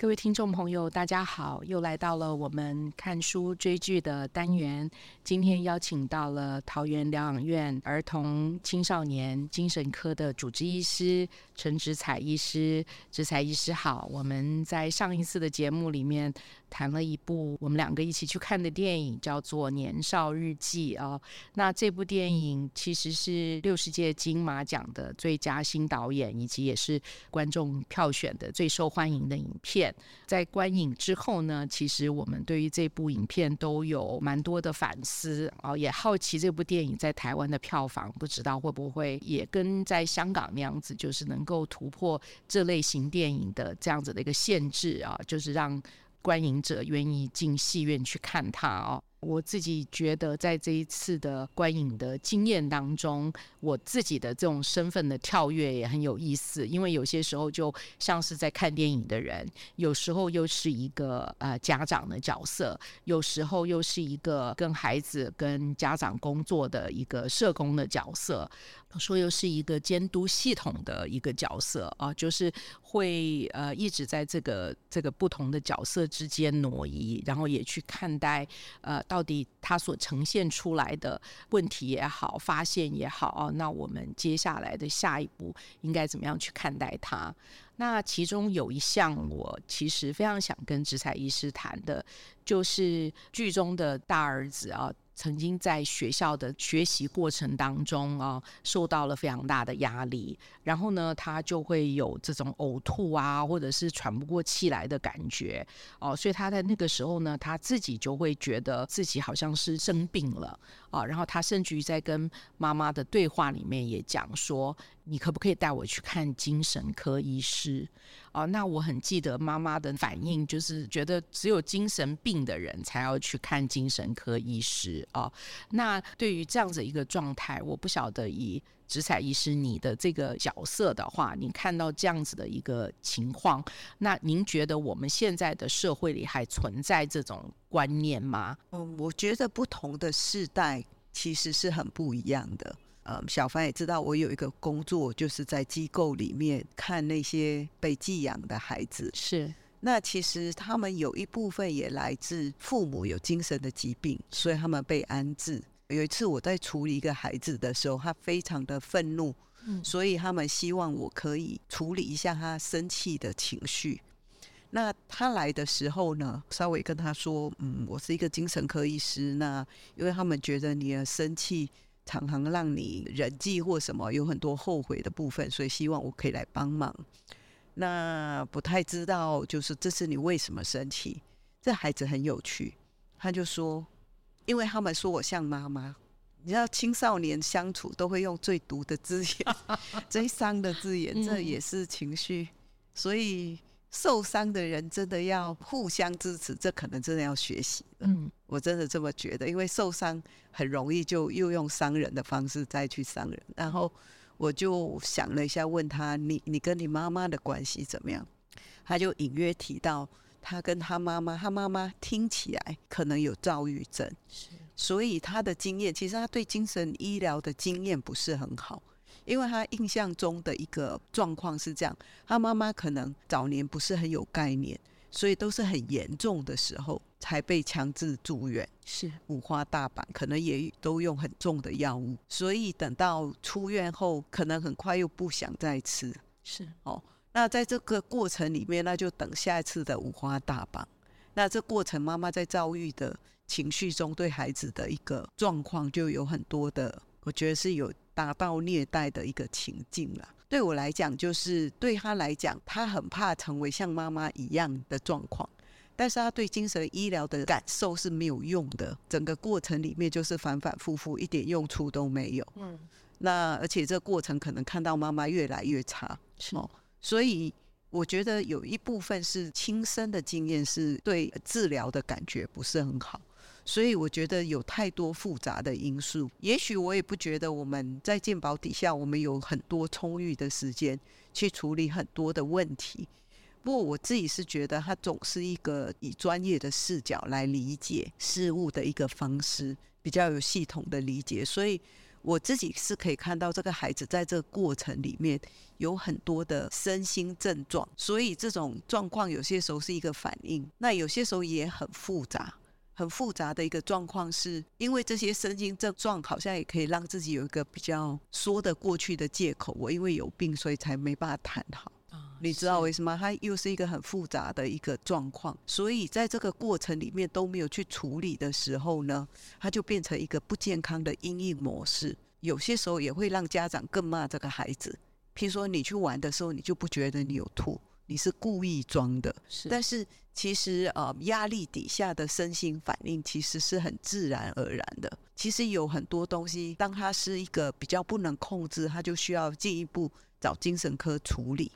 各位听众朋友，大家好，又来到了我们看书追剧的单元。今天邀请到了桃园疗养院儿童青少年精神科的主治医师陈植彩医师。植彩医师好，我们在上一次的节目里面谈了一部我们两个一起去看的电影，叫做《年少日记》啊。那这部电影其实是六十届金马奖的最佳新导演，以及也是观众票选的最受欢迎的影片。在观影之后呢，其实我们对于这部影片都有蛮多的反思哦，也好奇这部电影在台湾的票房，不知道会不会也跟在香港那样子，就是能够突破这类型电影的这样子的一个限制啊，就是让观影者愿意进戏院去看它哦。我自己觉得，在这一次的观影的经验当中，我自己的这种身份的跳跃也很有意思。因为有些时候就像是在看电影的人，有时候又是一个呃家长的角色，有时候又是一个跟孩子、跟家长工作的一个社工的角色，说又是一个监督系统的一个角色啊，就是会呃一直在这个这个不同的角色之间挪移，然后也去看待呃。到底他所呈现出来的问题也好，发现也好啊，那我们接下来的下一步应该怎么样去看待它？那其中有一项我其实非常想跟植彩医师谈的，就是剧中的大儿子啊。曾经在学校的学习过程当中啊，受到了非常大的压力，然后呢，他就会有这种呕吐啊，或者是喘不过气来的感觉哦，所以他在那个时候呢，他自己就会觉得自己好像是生病了啊，然后他甚至于在跟妈妈的对话里面也讲说。你可不可以带我去看精神科医师？哦，那我很记得妈妈的反应，就是觉得只有精神病的人才要去看精神科医师哦，那对于这样子一个状态，我不晓得以植彩医师你的这个角色的话，你看到这样子的一个情况，那您觉得我们现在的社会里还存在这种观念吗？嗯，我觉得不同的世代其实是很不一样的。嗯，小凡也知道，我有一个工作，就是在机构里面看那些被寄养的孩子。是，那其实他们有一部分也来自父母有精神的疾病，所以他们被安置。有一次我在处理一个孩子的时候，他非常的愤怒，嗯，所以他们希望我可以处理一下他生气的情绪。那他来的时候呢，稍微跟他说，嗯，我是一个精神科医师，那因为他们觉得你的生气。常常让你人际或什么有很多后悔的部分，所以希望我可以来帮忙。那不太知道，就是这是你为什么生气？这孩子很有趣，他就说：“因为他们说我像妈妈。你知道，青少年相处都会用最毒的字眼、最伤的字眼，这也是情绪，所以。”受伤的人真的要互相支持，这可能真的要学习的。嗯，我真的这么觉得，因为受伤很容易就又用伤人的方式再去伤人。然后我就想了一下，问他：“你你跟你妈妈的关系怎么样？”他就隐约提到他跟他妈妈，他妈妈听起来可能有躁郁症，是，所以他的经验其实他对精神医疗的经验不是很好。因为他印象中的一个状况是这样，他妈妈可能早年不是很有概念，所以都是很严重的时候才被强制住院，是五花大绑，可能也都用很重的药物，所以等到出院后，可能很快又不想再吃，是哦。那在这个过程里面，那就等下一次的五花大绑。那这过程，妈妈在遭遇的情绪中，对孩子的一个状况就有很多的，我觉得是有。达到虐待的一个情境了。对我来讲，就是对他来讲，他很怕成为像妈妈一样的状况，但是他对精神医疗的感受是没有用的。整个过程里面就是反反复复，一点用处都没有。嗯，那而且这个过程可能看到妈妈越来越差，是哦。所以我觉得有一部分是亲身的经验，是对治疗的感觉不是很好。所以我觉得有太多复杂的因素，也许我也不觉得我们在健保底下，我们有很多充裕的时间去处理很多的问题。不过我自己是觉得，它总是一个以专业的视角来理解事物的一个方式，比较有系统的理解。所以我自己是可以看到这个孩子在这个过程里面有很多的身心症状，所以这种状况有些时候是一个反应，那有些时候也很复杂。很复杂的一个状况，是因为这些身心症状好像也可以让自己有一个比较说得过去的借口。我因为有病，所以才没办法谈好。你知道为什么？它又是一个很复杂的一个状况，所以在这个过程里面都没有去处理的时候呢，它就变成一个不健康的阴影模式。有些时候也会让家长更骂这个孩子。譬如说，你去玩的时候，你就不觉得你有吐。你是故意装的，是，但是其实呃，压力底下的身心反应其实是很自然而然的。其实有很多东西，当它是一个比较不能控制，它就需要进一步找精神科处理。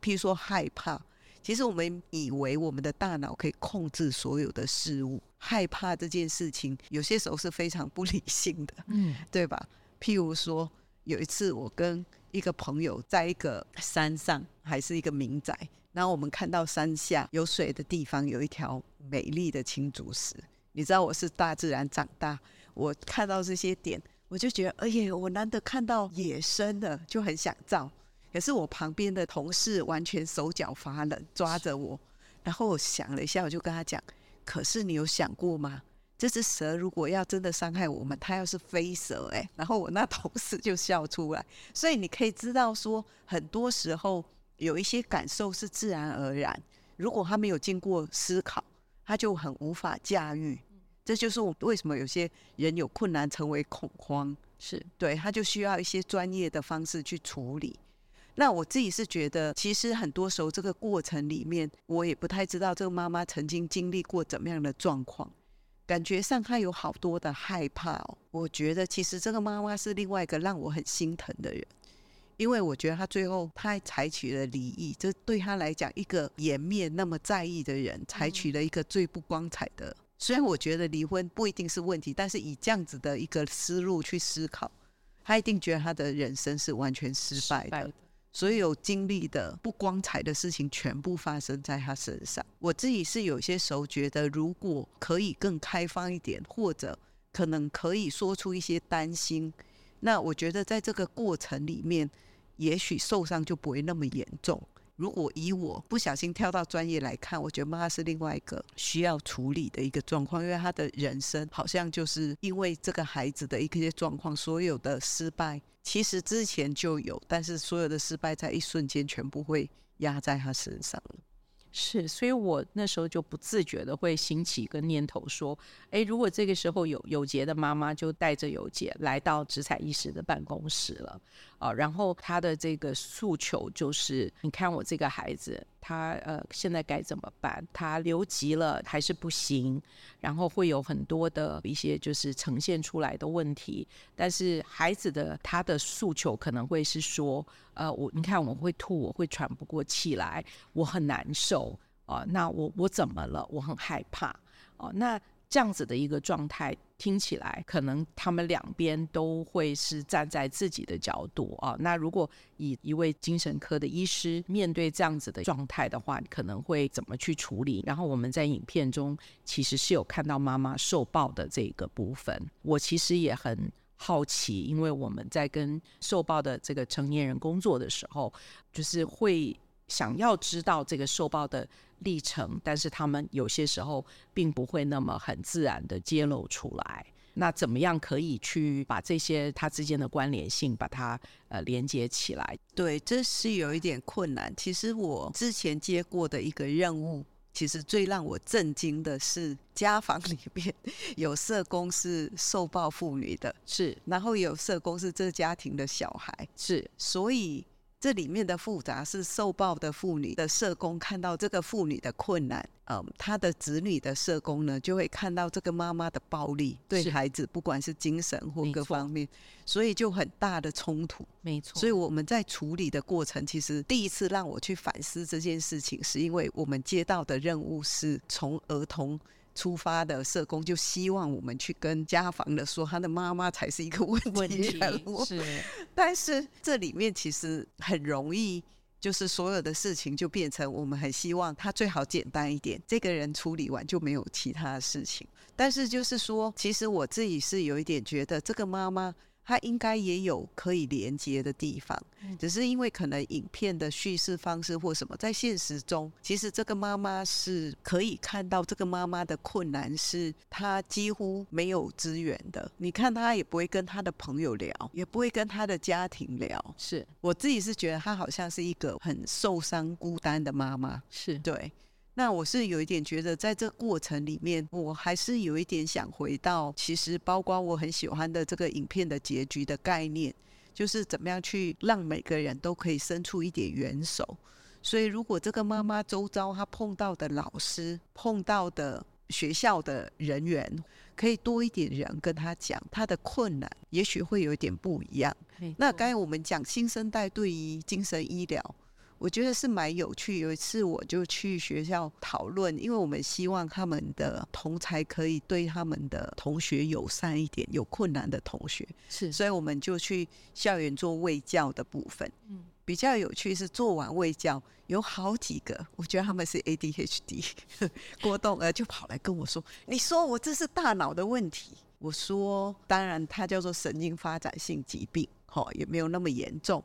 譬如说害怕，其实我们以为我们的大脑可以控制所有的事物，害怕这件事情有些时候是非常不理性的，嗯，对吧？譬如说有一次我跟一个朋友在一个山上，还是一个民宅，然后我们看到山下有水的地方有一条美丽的青竹石。你知道我是大自然长大，我看到这些点，我就觉得，哎呀，我难得看到野生的，就很想照。可是我旁边的同事完全手脚发冷，抓着我，然后我想了一下，我就跟他讲，可是你有想过吗？这只蛇如果要真的伤害我们，它要是飞蛇哎，然后我那同事就笑出来。所以你可以知道说，很多时候有一些感受是自然而然，如果他没有经过思考，他就很无法驾驭。这就是我为什么有些人有困难成为恐慌，是对，他就需要一些专业的方式去处理。那我自己是觉得，其实很多时候这个过程里面，我也不太知道这个妈妈曾经经历过怎么样的状况。感觉上他有好多的害怕哦，我觉得其实这个妈妈是另外一个让我很心疼的人，因为我觉得他最后他还采取了离异，这对他来讲一个颜面那么在意的人，采取了一个最不光彩的。虽然我觉得离婚不一定是问题，但是以这样子的一个思路去思考，他一定觉得他的人生是完全失败的。所有经历的不光彩的事情全部发生在他身上。我自己是有些时候觉得，如果可以更开放一点，或者可能可以说出一些担心，那我觉得在这个过程里面，也许受伤就不会那么严重。如果以我不小心跳到专业来看，我觉得妈妈是另外一个需要处理的一个状况，因为他的人生好像就是因为这个孩子的一些状况，所有的失败。其实之前就有，但是所有的失败在一瞬间全部会压在他身上。是，所以我那时候就不自觉的会兴起一个念头说：哎，如果这个时候有有杰的妈妈就带着有杰来到职采医师的办公室了。啊，然后他的这个诉求就是，你看我这个孩子，他呃现在该怎么办？他留级了还是不行？然后会有很多的一些就是呈现出来的问题。但是孩子的他的诉求可能会是说，呃，我你看我会吐，我会喘不过气来，我很难受啊。那我我怎么了？我很害怕哦。那这样子的一个状态。听起来可能他们两边都会是站在自己的角度啊。那如果以一位精神科的医师面对这样子的状态的话，可能会怎么去处理？然后我们在影片中其实是有看到妈妈受暴的这个部分。我其实也很好奇，因为我们在跟受暴的这个成年人工作的时候，就是会想要知道这个受暴的。历程，但是他们有些时候并不会那么很自然的揭露出来。那怎么样可以去把这些它之间的关联性把它呃连接起来？对，这是有一点困难。其实我之前接过的一个任务，其实最让我震惊的是，家访里面 有社工是受暴妇女的，是，然后有社工是这个家庭的小孩，是，所以。这里面的复杂是受暴的妇女的社工看到这个妇女的困难，嗯，她的子女的社工呢就会看到这个妈妈的暴力对孩子，不管是精神或各方面，所以就很大的冲突。没错，所以我们在处理的过程，其实第一次让我去反思这件事情，是因为我们接到的任务是从儿童。出发的社工就希望我们去跟家访的说，他的妈妈才是一个问题人物。是，但是这里面其实很容易，就是所有的事情就变成我们很希望他最好简单一点，这个人处理完就没有其他的事情。但是就是说，其实我自己是有一点觉得，这个妈妈它应该也有可以连接的地方，只是因为可能影片的叙事方式或什么，在现实中，其实这个妈妈是可以看到这个妈妈的困难，是她几乎没有资源的。你看她也不会跟她的朋友聊，也不会跟她的家庭聊。是我自己是觉得她好像是一个很受伤、孤单的妈妈。是对。那我是有一点觉得，在这个过程里面，我还是有一点想回到，其实包括我很喜欢的这个影片的结局的概念，就是怎么样去让每个人都可以伸出一点援手。所以，如果这个妈妈周遭她碰到的老师、碰到的学校的人员，可以多一点人跟她讲她的困难，也许会有一点不一样。那刚才我们讲新生代对于精神医疗。我觉得是蛮有趣。有一次我就去学校讨论，因为我们希望他们的同才可以对他们的同学友善一点，有困难的同学是，所以我们就去校园做卫教的部分。嗯，比较有趣是做完卫教，有好几个，我觉得他们是 ADHD，郭栋呃就跑来跟我说：“你说我这是大脑的问题？”我说：“当然，它叫做神经发展性疾病，齁，也没有那么严重。”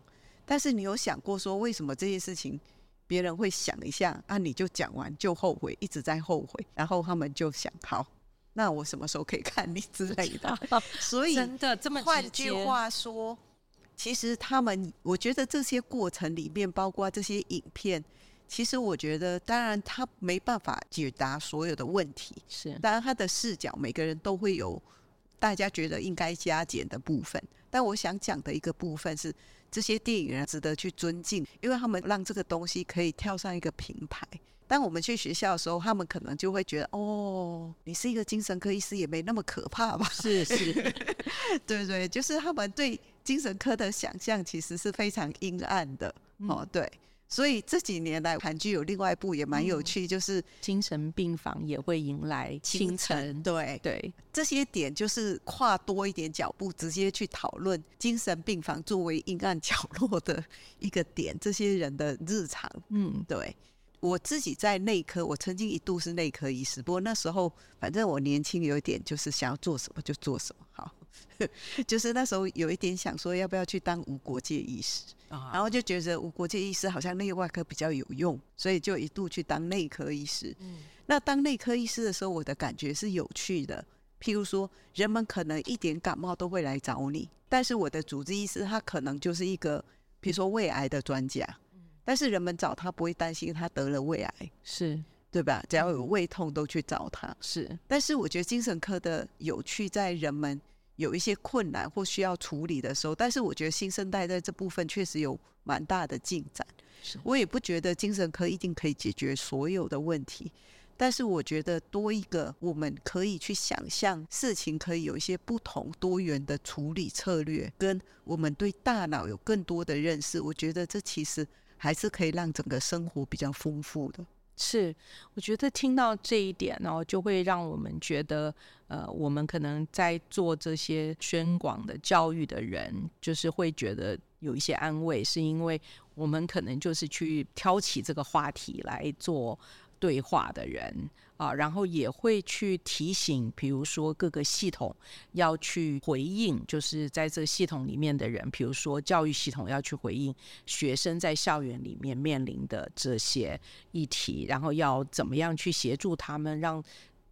但是你有想过说，为什么这些事情别人会想一下啊？你就讲完就后悔，一直在后悔，然后他们就想，好，那我什么时候可以看你之类的？所以真的这么换句话说，其实他们，我觉得这些过程里面，包括这些影片，其实我觉得，当然他没办法解答所有的问题，是，当然他的视角，每个人都会有大家觉得应该加减的部分。但我想讲的一个部分是。这些电影人值得去尊敬，因为他们让这个东西可以跳上一个平台。当我们去学校的时候，他们可能就会觉得，哦，你是一个精神科医师，也没那么可怕吧？是 是，对对，就是他们对精神科的想象其实是非常阴暗的。嗯、哦，对。所以这几年来，韩剧有另外一部也蛮有趣，嗯、就是精神病房也会迎来清晨。清晨对对，这些点就是跨多一点脚步，直接去讨论精神病房作为阴暗角落的一个点，这些人的日常。嗯，对。我自己在内科，我曾经一度是内科医师，不过那时候反正我年轻，有一点就是想要做什么就做什么。好，就是那时候有一点想说，要不要去当无国界医师。然后就觉得无国界医师好像内外科比较有用，所以就一度去当内科医师。嗯，那当内科医师的时候，我的感觉是有趣的。譬如说，人们可能一点感冒都会来找你，但是我的主治医师他可能就是一个，比如说胃癌的专家。但是人们找他不会担心他得了胃癌，是对吧？只要有胃痛都去找他。是，但是我觉得精神科的有趣在人们。有一些困难或需要处理的时候，但是我觉得新生代在这部分确实有蛮大的进展。我也不觉得精神科一定可以解决所有的问题，但是我觉得多一个我们可以去想象事情可以有一些不同多元的处理策略，跟我们对大脑有更多的认识，我觉得这其实还是可以让整个生活比较丰富的。是，我觉得听到这一点呢，就会让我们觉得，呃，我们可能在做这些宣广的教育的人，就是会觉得有一些安慰，是因为我们可能就是去挑起这个话题来做。对话的人啊，然后也会去提醒，比如说各个系统要去回应，就是在这个系统里面的人，比如说教育系统要去回应学生在校园里面面临的这些议题，然后要怎么样去协助他们，让。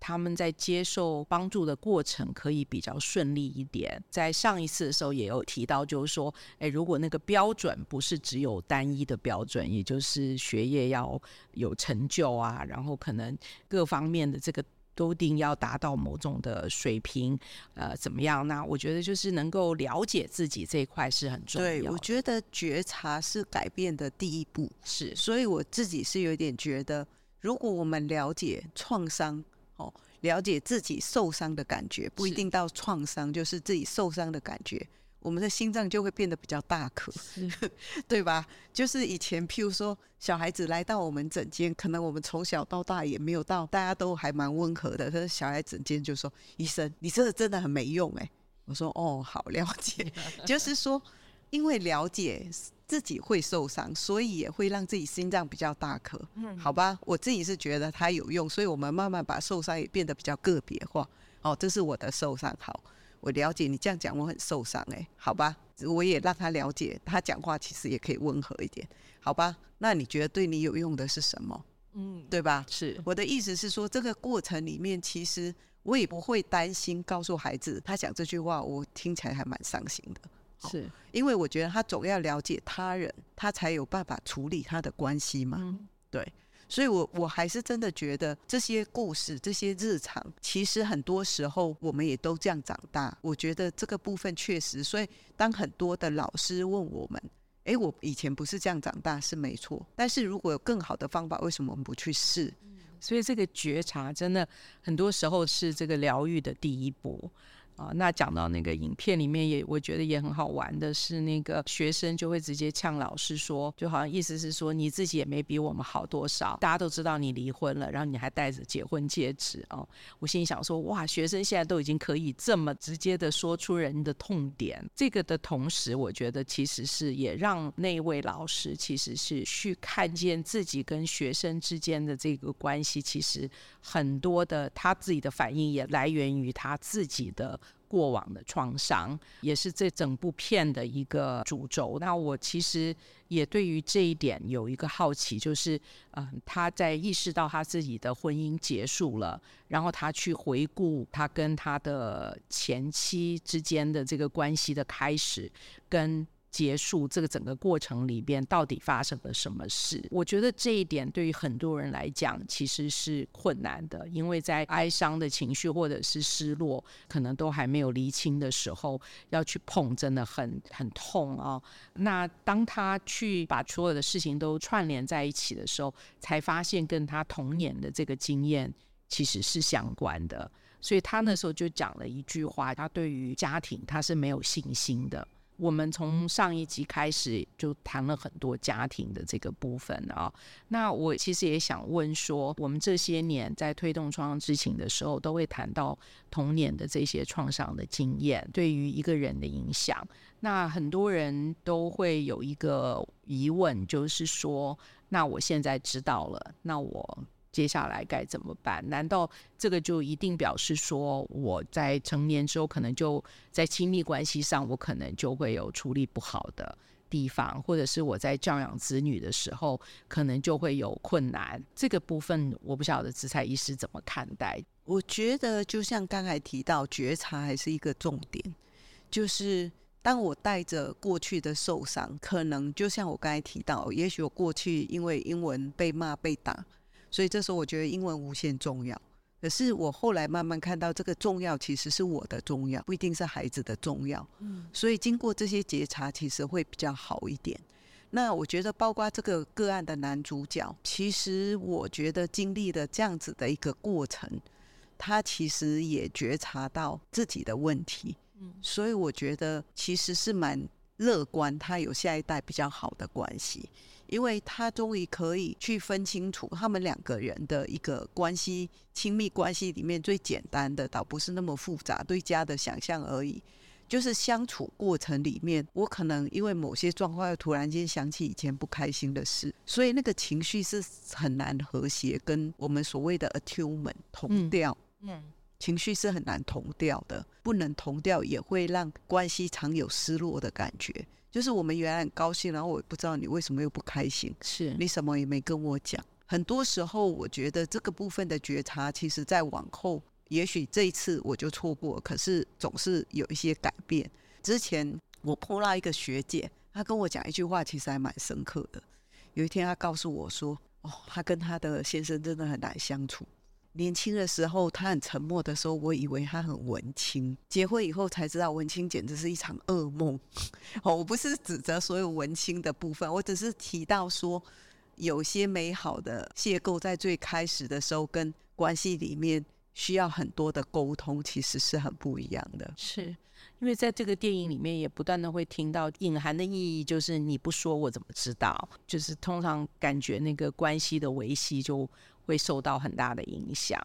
他们在接受帮助的过程可以比较顺利一点。在上一次的时候也有提到，就是说，诶，如果那个标准不是只有单一的标准，也就是学业要有成就啊，然后可能各方面的这个都一定要达到某种的水平，呃，怎么样？那我觉得就是能够了解自己这一块是很重要的。对，我觉得觉察是改变的第一步。是，所以我自己是有点觉得，如果我们了解创伤。哦，了解自己受伤的感觉，不一定到创伤，就是自己受伤的感觉，我们的心脏就会变得比较大颗，对吧？就是以前，譬如说，小孩子来到我们诊间，可能我们从小到大也没有到，大家都还蛮温和的，可是小孩诊间就说：“医生，你这个真的很没用。”哎，我说：“哦，好了解。”就是说，因为了解。自己会受伤，所以也会让自己心脏比较大颗，嗯，好吧，我自己是觉得它有用，所以我们慢慢把受伤也变得比较个别化。哦，这是我的受伤，好，我了解你这样讲，我很受伤，哎，好吧，我也让他了解，他讲话其实也可以温和一点，好吧？那你觉得对你有用的是什么？嗯，对吧？是我的意思是说，这个过程里面，其实我也不会担心告诉孩子，他讲这句话，我听起来还蛮伤心的。是因为我觉得他总要了解他人，他才有办法处理他的关系嘛。嗯、对，所以我我还是真的觉得这些故事、这些日常，其实很多时候我们也都这样长大。我觉得这个部分确实，所以当很多的老师问我们。哎，我以前不是这样长大，是没错。但是如果有更好的方法，为什么我们不去试？所以这个觉察真的很多时候是这个疗愈的第一步。啊，那讲到那个影片里面也，我觉得也很好玩的是，那个学生就会直接呛老师说，就好像意思是说你自己也没比我们好多少，大家都知道你离婚了，然后你还戴着结婚戒指哦。我心里想说，哇，学生现在都已经可以这么直接的说出人的痛点，这个的同时，我觉得其实是也让那位老师其实是去看见自己跟学生之间的这个关系，其实很多的他自己的反应也来源于他自己的。过往的创伤也是这整部片的一个主轴。那我其实也对于这一点有一个好奇，就是，嗯、他在意识到他自己的婚姻结束了，然后他去回顾他跟他的前妻之间的这个关系的开始，跟。结束这个整个过程里边到底发生了什么事？我觉得这一点对于很多人来讲其实是困难的，因为在哀伤的情绪或者是失落可能都还没有厘清的时候，要去碰真的很很痛啊。那当他去把所有的事情都串联在一起的时候，才发现跟他童年的这个经验其实是相关的。所以他那时候就讲了一句话：他对于家庭他是没有信心的。我们从上一集开始就谈了很多家庭的这个部分啊。那我其实也想问说，我们这些年在推动创伤知情的时候，都会谈到童年的这些创伤的经验对于一个人的影响。那很多人都会有一个疑问，就是说，那我现在知道了，那我。接下来该怎么办？难道这个就一定表示说我在成年之后，可能就在亲密关系上，我可能就会有处理不好的地方，或者是我在教养子女的时候，可能就会有困难？这个部分我不晓得姿彩医师怎么看待？我觉得就像刚才提到，觉察还是一个重点。就是当我带着过去的受伤，可能就像我刚才提到，也许我过去因为英文被骂被打。所以这时候我觉得英文无限重要，可是我后来慢慢看到这个重要其实是我的重要，不一定是孩子的重要。嗯，所以经过这些觉察，其实会比较好一点。那我觉得包括这个个案的男主角，其实我觉得经历了这样子的一个过程，他其实也觉察到自己的问题。嗯，所以我觉得其实是蛮乐观，他有下一代比较好的关系。因为他终于可以去分清楚他们两个人的一个关系，亲密关系里面最简单的，倒不是那么复杂对家的想象而已。就是相处过程里面，我可能因为某些状况，又突然间想起以前不开心的事，所以那个情绪是很难和谐，跟我们所谓的 attunement 同调。嗯，嗯，情绪是很难同调的，不能同调也会让关系常有失落的感觉。就是我们原来很高兴，然后我也不知道你为什么又不开心，是你什么也没跟我讲。很多时候，我觉得这个部分的觉察，其实在往后，也许这一次我就错过，可是总是有一些改变。之前我碰到一个学姐，她跟我讲一句话，其实还蛮深刻的。有一天，她告诉我说：“哦，她跟她的先生真的很难相处。”年轻的时候，他很沉默的时候，我以为他很文青。结婚以后才知道，文青简直是一场噩梦。哦，我不是指责所有文青的部分，我只是提到说，有些美好的邂逅在最开始的时候，跟关系里面需要很多的沟通，其实是很不一样的。是因为在这个电影里面，也不断的会听到隐含的意义，就是你不说我怎么知道？就是通常感觉那个关系的维系就。会受到很大的影响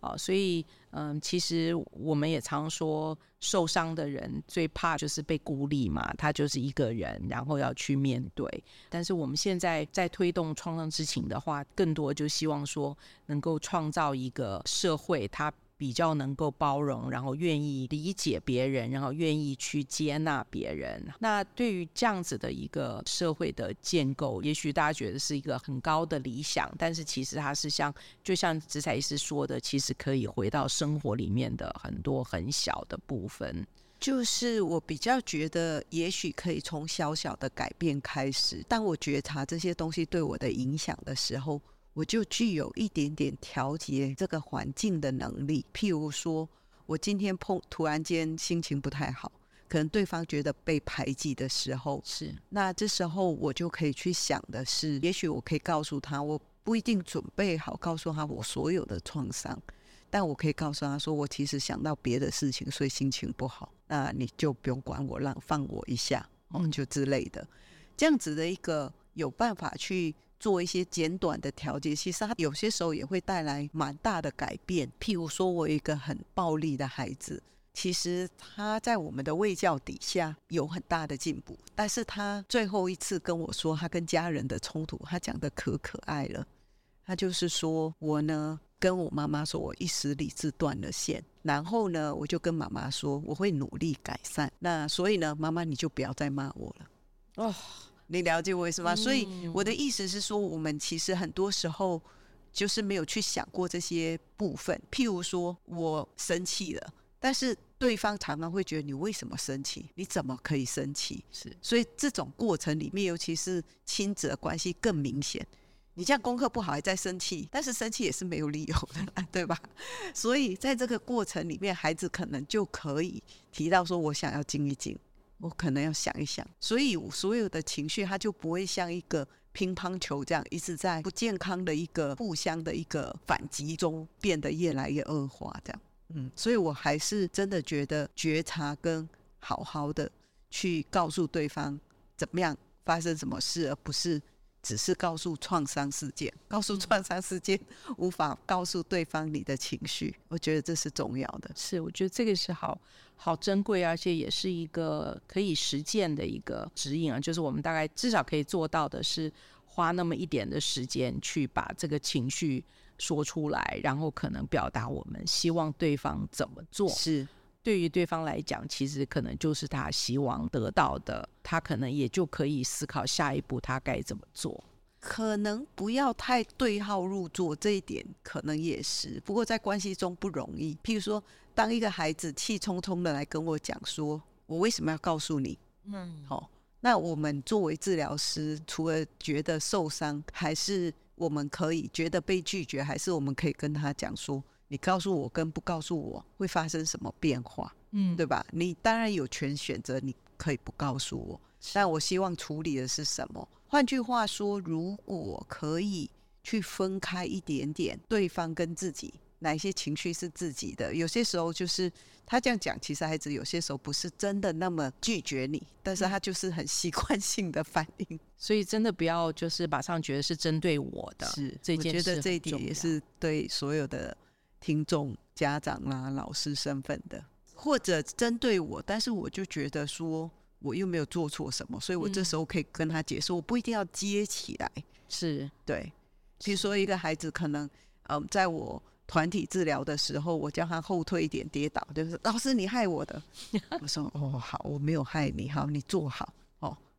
啊，所以嗯，其实我们也常说，受伤的人最怕就是被孤立嘛，他就是一个人，然后要去面对。但是我们现在在推动创伤之情的话，更多就希望说能够创造一个社会，他比较能够包容，然后愿意理解别人，然后愿意去接纳别人。那对于这样子的一个社会的建构，也许大家觉得是一个很高的理想，但是其实它是像，就像植彩医师说的，其实可以回到生活里面的很多很小的部分。就是我比较觉得，也许可以从小小的改变开始。当我觉察这些东西对我的影响的时候，我就具有一点点调节这个环境的能力。譬如说，我今天碰突然间心情不太好，可能对方觉得被排挤的时候，是那这时候我就可以去想的是，也许我可以告诉他，我不一定准备好告诉他我所有的创伤。但我可以告诉他说，我其实想到别的事情，所以心情不好。那你就不用管我，让放我一下，嗯，就之类的，这样子的一个有办法去做一些简短的调节，其实他有些时候也会带来蛮大的改变。譬如说，我一个很暴力的孩子，其实他在我们的卫教底下有很大的进步，但是他最后一次跟我说他跟家人的冲突，他讲得可可爱了，他就是说我呢。跟我妈妈说，我一时理智断了线，然后呢，我就跟妈妈说，我会努力改善。那所以呢，妈妈你就不要再骂我了。哦，你了解我意思吗？所以我的意思是说，我们其实很多时候就是没有去想过这些部分。譬如说我生气了，但是对方常常会觉得你为什么生气？你怎么可以生气？是，所以这种过程里面，尤其是亲子的关系更明显。你这样功课不好还在生气，但是生气也是没有理由的，对吧？所以在这个过程里面，孩子可能就可以提到说：“我想要静一静，我可能要想一想。”所以所有的情绪，它就不会像一个乒乓球这样一直在不健康的一个互相的一个反击中变得越来越恶化。这样，嗯，所以我还是真的觉得觉察跟好好的去告诉对方怎么样发生什么事，而不是。只是告诉创伤事件，告诉创伤事件，无法告诉对方你的情绪。我觉得这是重要的。是，我觉得这个是好好珍贵，而且也是一个可以实践的一个指引啊。就是我们大概至少可以做到的是，花那么一点的时间去把这个情绪说出来，然后可能表达我们希望对方怎么做。是。对于对方来讲，其实可能就是他希望得到的，他可能也就可以思考下一步他该怎么做。可能不要太对号入座，这一点可能也是。不过在关系中不容易。譬如说，当一个孩子气冲冲的来跟我讲说：“我为什么要告诉你？”嗯，好、哦，那我们作为治疗师，除了觉得受伤，还是我们可以觉得被拒绝，还是我们可以跟他讲说。你告诉我跟不告诉我会发生什么变化，嗯，对吧？你当然有权选择，你可以不告诉我，但我希望处理的是什么？换句话说，如果可以去分开一点点，对方跟自己哪一些情绪是自己的，有些时候就是他这样讲，其实孩子有些时候不是真的那么拒绝你，但是他就是很习惯性的反应，所以真的不要就是马上觉得是针对我的，是这件事，我觉得这一点也是对所有的。听众、家长啦、老师身份的，或者针对我，但是我就觉得说，我又没有做错什么，所以我这时候可以跟他解释，我不一定要接起来。是对，比如说一个孩子可能，嗯，在我团体治疗的时候，我叫他后退一点，跌倒，就是老师你害我的。我说哦好，我没有害你，好，你坐好。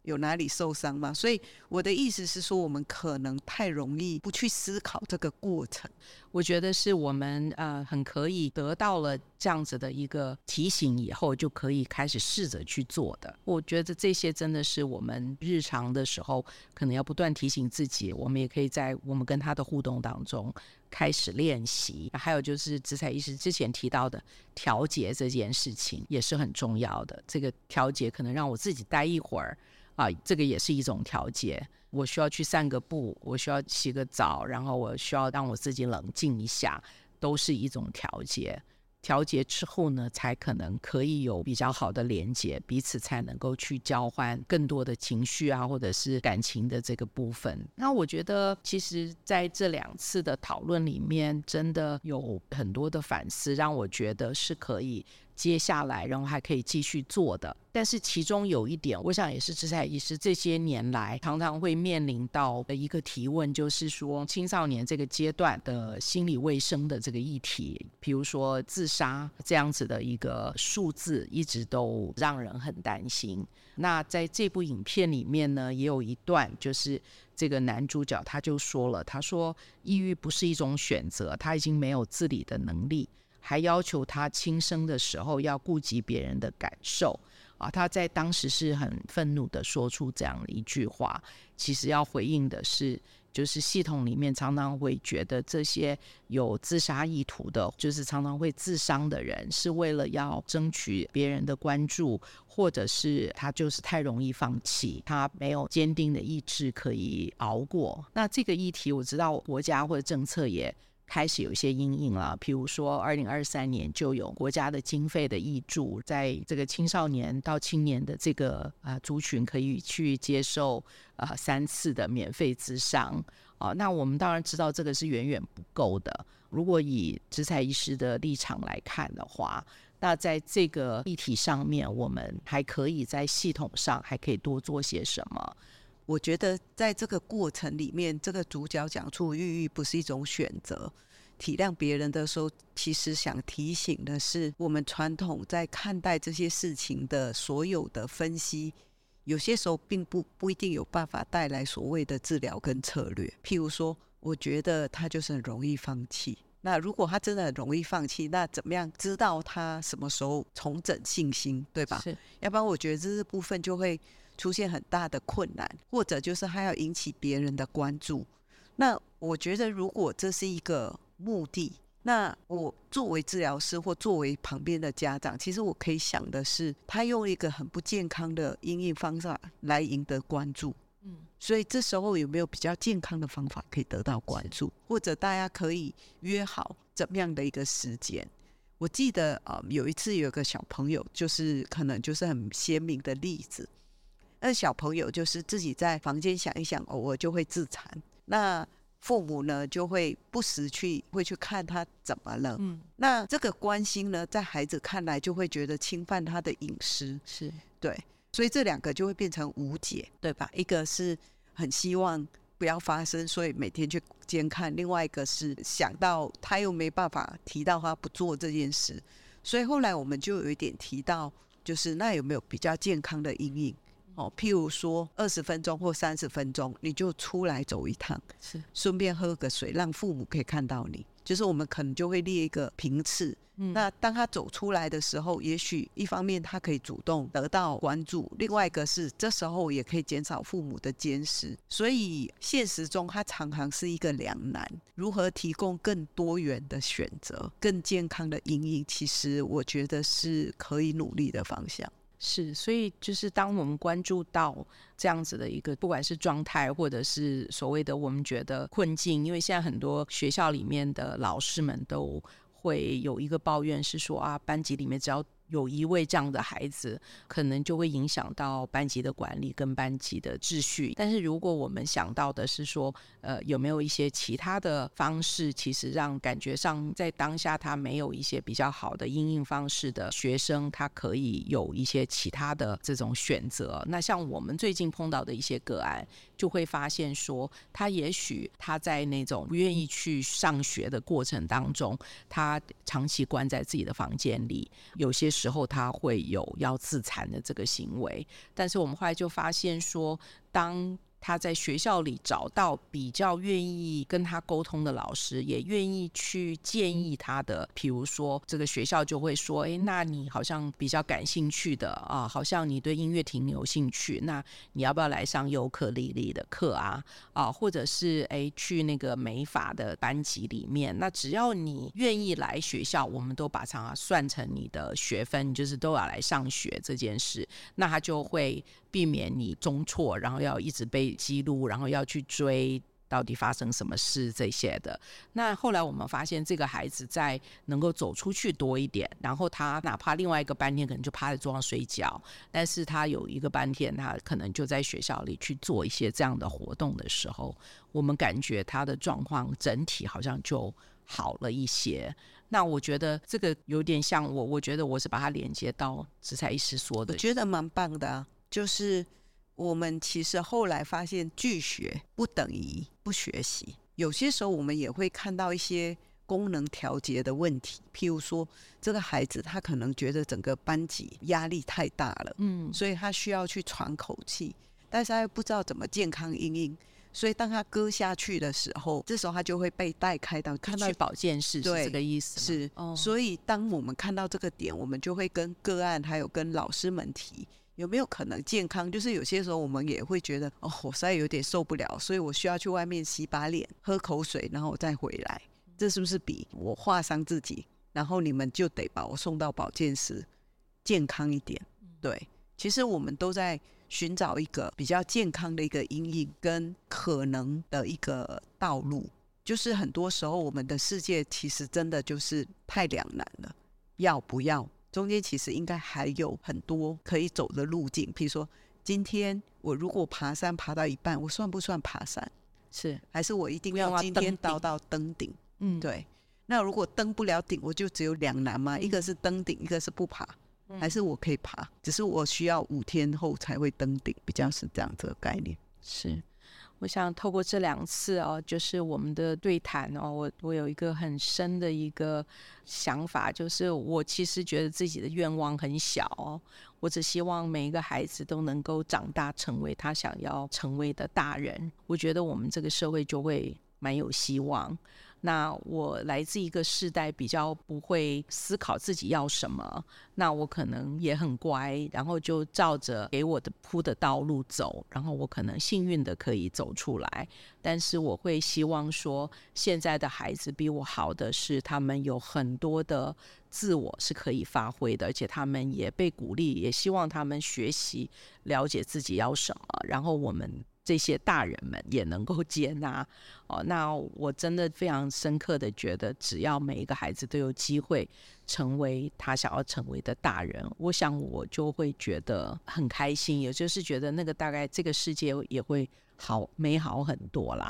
有哪里受伤吗？所以我的意思是说，我们可能太容易不去思考这个过程。我觉得是我们呃很可以得到了这样子的一个提醒以后，就可以开始试着去做的。我觉得这些真的是我们日常的时候可能要不断提醒自己。我们也可以在我们跟他的互动当中开始练习。还有就是紫彩医师之前提到的调节这件事情也是很重要的。这个调节可能让我自己待一会儿。啊，这个也是一种调节。我需要去散个步，我需要洗个澡，然后我需要让我自己冷静一下，都是一种调节。调节之后呢，才可能可以有比较好的连接，彼此才能够去交换更多的情绪啊，或者是感情的这个部分。那我觉得，其实在这两次的讨论里面，真的有很多的反思，让我觉得是可以接下来，然后还可以继续做的。但是其中有一点，我想也是智彩医师这些年来常常会面临到的一个提问，就是说青少年这个阶段的心理卫生的这个议题，比如说自杀这样子的一个数字，一直都让人很担心。那在这部影片里面呢，也有一段，就是这个男主角他就说了，他说抑郁不是一种选择，他已经没有自理的能力。还要求他轻生的时候要顾及别人的感受啊！他在当时是很愤怒的说出这样的一句话。其实要回应的是，就是系统里面常常会觉得这些有自杀意图的，就是常常会自伤的人，是为了要争取别人的关注，或者是他就是太容易放弃，他没有坚定的意志可以熬过。那这个议题我知道国家或者政策也。开始有一些阴影了，譬如说，二零二三年就有国家的经费的挹注，在这个青少年到青年的这个啊族群，可以去接受啊三次的免费咨商啊。那我们当然知道这个是远远不够的。如果以智彩医师的立场来看的话，那在这个议题上面，我们还可以在系统上还可以多做些什么？我觉得在这个过程里面，这个主角讲出抑郁不是一种选择，体谅别人的时候，其实想提醒的是，我们传统在看待这些事情的所有的分析，有些时候并不不一定有办法带来所谓的治疗跟策略。譬如说，我觉得他就是很容易放弃。那如果他真的很容易放弃，那怎么样知道他什么时候重整信心，对吧？是。要不然，我觉得这个部分就会。出现很大的困难，或者就是他要引起别人的关注。那我觉得，如果这是一个目的，那我作为治疗师或作为旁边的家长，其实我可以想的是，他用一个很不健康的因应方法来赢得关注。嗯，所以这时候有没有比较健康的方法可以得到关注？或者大家可以约好怎么样的一个时间？我记得啊，有一次有个小朋友，就是可能就是很鲜明的例子。那小朋友就是自己在房间想一想，偶尔就会自残。那父母呢，就会不时去会去看他怎么了。嗯，那这个关心呢，在孩子看来就会觉得侵犯他的隐私，是对，所以这两个就会变成无解，对吧？一个是很希望不要发生，所以每天去监看；另外一个是想到他又没办法提到他不做这件事，所以后来我们就有一点提到，就是那有没有比较健康的因应？哦，譬如说二十分钟或三十分钟，你就出来走一趟，是顺便喝个水，让父母可以看到你。就是我们可能就会列一个频次，嗯，那当他走出来的时候，也许一方面他可以主动得到关注，另外一个是这时候也可以减少父母的监视。所以现实中，他常常是一个两难，如何提供更多元的选择、更健康的因应，其实我觉得是可以努力的方向。是，所以就是当我们关注到这样子的一个，不管是状态，或者是所谓的我们觉得困境，因为现在很多学校里面的老师们都会有一个抱怨，是说啊，班级里面只要有一位这样的孩子，可能就会影响到班级的管理跟班级的秩序。但是如果我们想到的是说，呃，有没有一些其他的方式，其实让感觉上在当下他没有一些比较好的应应方式的学生，他可以有一些其他的这种选择。那像我们最近碰到的一些个案，就会发现说，他也许他在那种不愿意去上学的过程当中，他长期关在自己的房间里，有些。时候他会有要自残的这个行为，但是我们后来就发现说，当他在学校里找到比较愿意跟他沟通的老师，也愿意去建议他的。比如说，这个学校就会说：“哎，那你好像比较感兴趣的啊，好像你对音乐挺有兴趣，那你要不要来上尤克里里的课啊？啊，或者是哎，去那个美法的班级里面？那只要你愿意来学校，我们都把它算成你的学分，就是都要来上学这件事，那他就会。”避免你中错，然后要一直被记录，然后要去追到底发生什么事这些的。那后来我们发现，这个孩子在能够走出去多一点，然后他哪怕另外一个半天可能就趴在桌上睡觉，但是他有一个半天，他可能就在学校里去做一些这样的活动的时候，我们感觉他的状况整体好像就好了一些。那我觉得这个有点像我，我觉得我是把它连接到植才医师说的，我觉得蛮棒的。就是我们其实后来发现，拒学不等于不学习。有些时候我们也会看到一些功能调节的问题，譬如说这个孩子他可能觉得整个班级压力太大了，嗯，所以他需要去喘口气，但是他又不知道怎么健康因应。所以当他割下去的时候，这时候他就会被带开到看到去保健室，是这个意思。是，哦、所以当我们看到这个点，我们就会跟个案还有跟老师们提，有没有可能健康？就是有些时候我们也会觉得，哦，我实在有点受不了，所以我需要去外面洗把脸、喝口水，然后我再回来。这是不是比我划伤自己，然后你们就得把我送到保健室，健康一点？对，其实我们都在。寻找一个比较健康的一个阴影跟可能的一个道路，就是很多时候我们的世界其实真的就是太两难了，要不要？中间其实应该还有很多可以走的路径。譬如说，今天我如果爬山爬到一半，我算不算爬山？是还是我一定要今天到到登顶？嗯，对。那如果登不了顶，我就只有两难嘛，一个是登顶，一个是不爬。还是我可以爬，只是我需要五天后才会登顶，比较是这样这个概念。是，我想透过这两次哦，就是我们的对谈哦，我我有一个很深的一个想法，就是我其实觉得自己的愿望很小，我只希望每一个孩子都能够长大成为他想要成为的大人，我觉得我们这个社会就会蛮有希望。那我来自一个世代比较不会思考自己要什么，那我可能也很乖，然后就照着给我的铺的道路走，然后我可能幸运的可以走出来。但是我会希望说，现在的孩子比我好的是，他们有很多的自我是可以发挥的，而且他们也被鼓励，也希望他们学习了解自己要什么，然后我们。这些大人们也能够接纳哦，那我真的非常深刻的觉得，只要每一个孩子都有机会成为他想要成为的大人，我想我就会觉得很开心，也就是觉得那个大概这个世界也会好美好很多啦。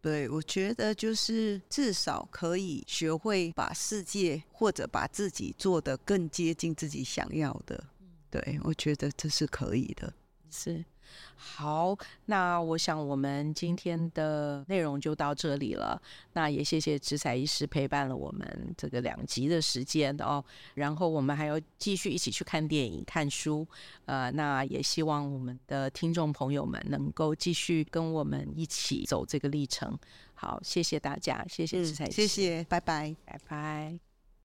对，我觉得就是至少可以学会把世界或者把自己做得更接近自己想要的。对，我觉得这是可以的，是。好，那我想我们今天的内容就到这里了。那也谢谢植彩医师陪伴了我们这个两集的时间哦。然后我们还要继续一起去看电影、看书。呃，那也希望我们的听众朋友们能够继续跟我们一起走这个历程。好，谢谢大家，谢谢植彩医师，嗯，谢谢，拜拜，拜拜。